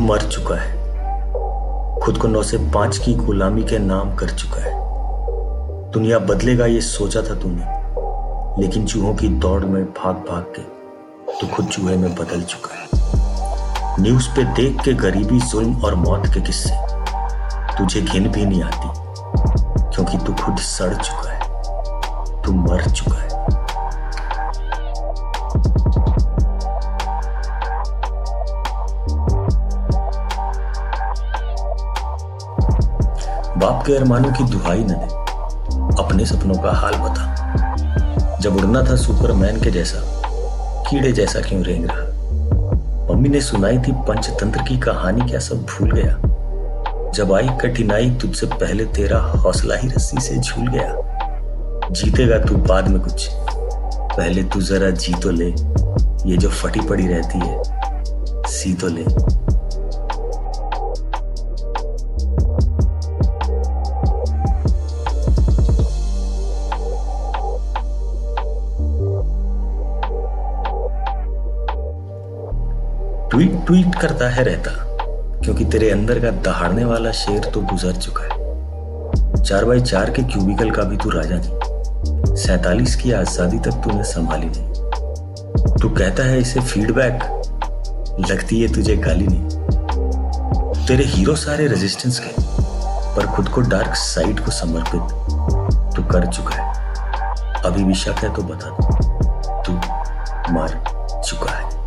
मर चुका है। खुद को नौ से पाँच की गुलामी के नाम कर चुका है। दुनिया बदलेगा ये सोचा था तूने, लेकिन चूहों की दौड़ में भाग भाग के तू खुद चूहे में बदल चुका है। न्यूज़ पे देख के गरीबी, जुल्म और मौत के किस्से तुझे घिन भी नहीं आती, क्योंकि तू खुद सड़ चुका है। तू मर चुका है। बाप के अरमानों की दुहाई न दे। अपने सपनों का हाल बता। जब उड़ना था सुपरमैन के जैसा, कीड़े जैसा क्यों रेंग रहा? मम्मी ने सुनाई थी पंचतंत्र की कहानी, क्या सब भूल गया? जब आई कठिनाई, तुझसे पहले तेरा हौसला ही रस्सी से झूल गया। जीतेगा तू बाद में कुछ। पहले तू जरा जी तो ले, ये जो फटी पड़ी रहती है, सी तो ले। ट्वीट ट्वीट करता है रहता, क्योंकि तेरे अंदर का दहाड़ने वाला शेर तो गुजर चुका है। चार बाई चार के क्यूबिकल का भी तू राजा नहीं। सैतालीस की आज़ादी तक तूने संभाली नहीं। तू कहता है इसे फीडबैक लगती है तुझे गाली नहीं। तेरे हीरो सारे रेजिस्टेंस के, पर खुद को डार्क साइड को समर्पित तू कर चुका है। अभी भी शक है तो बता दो। तू मर चुका है।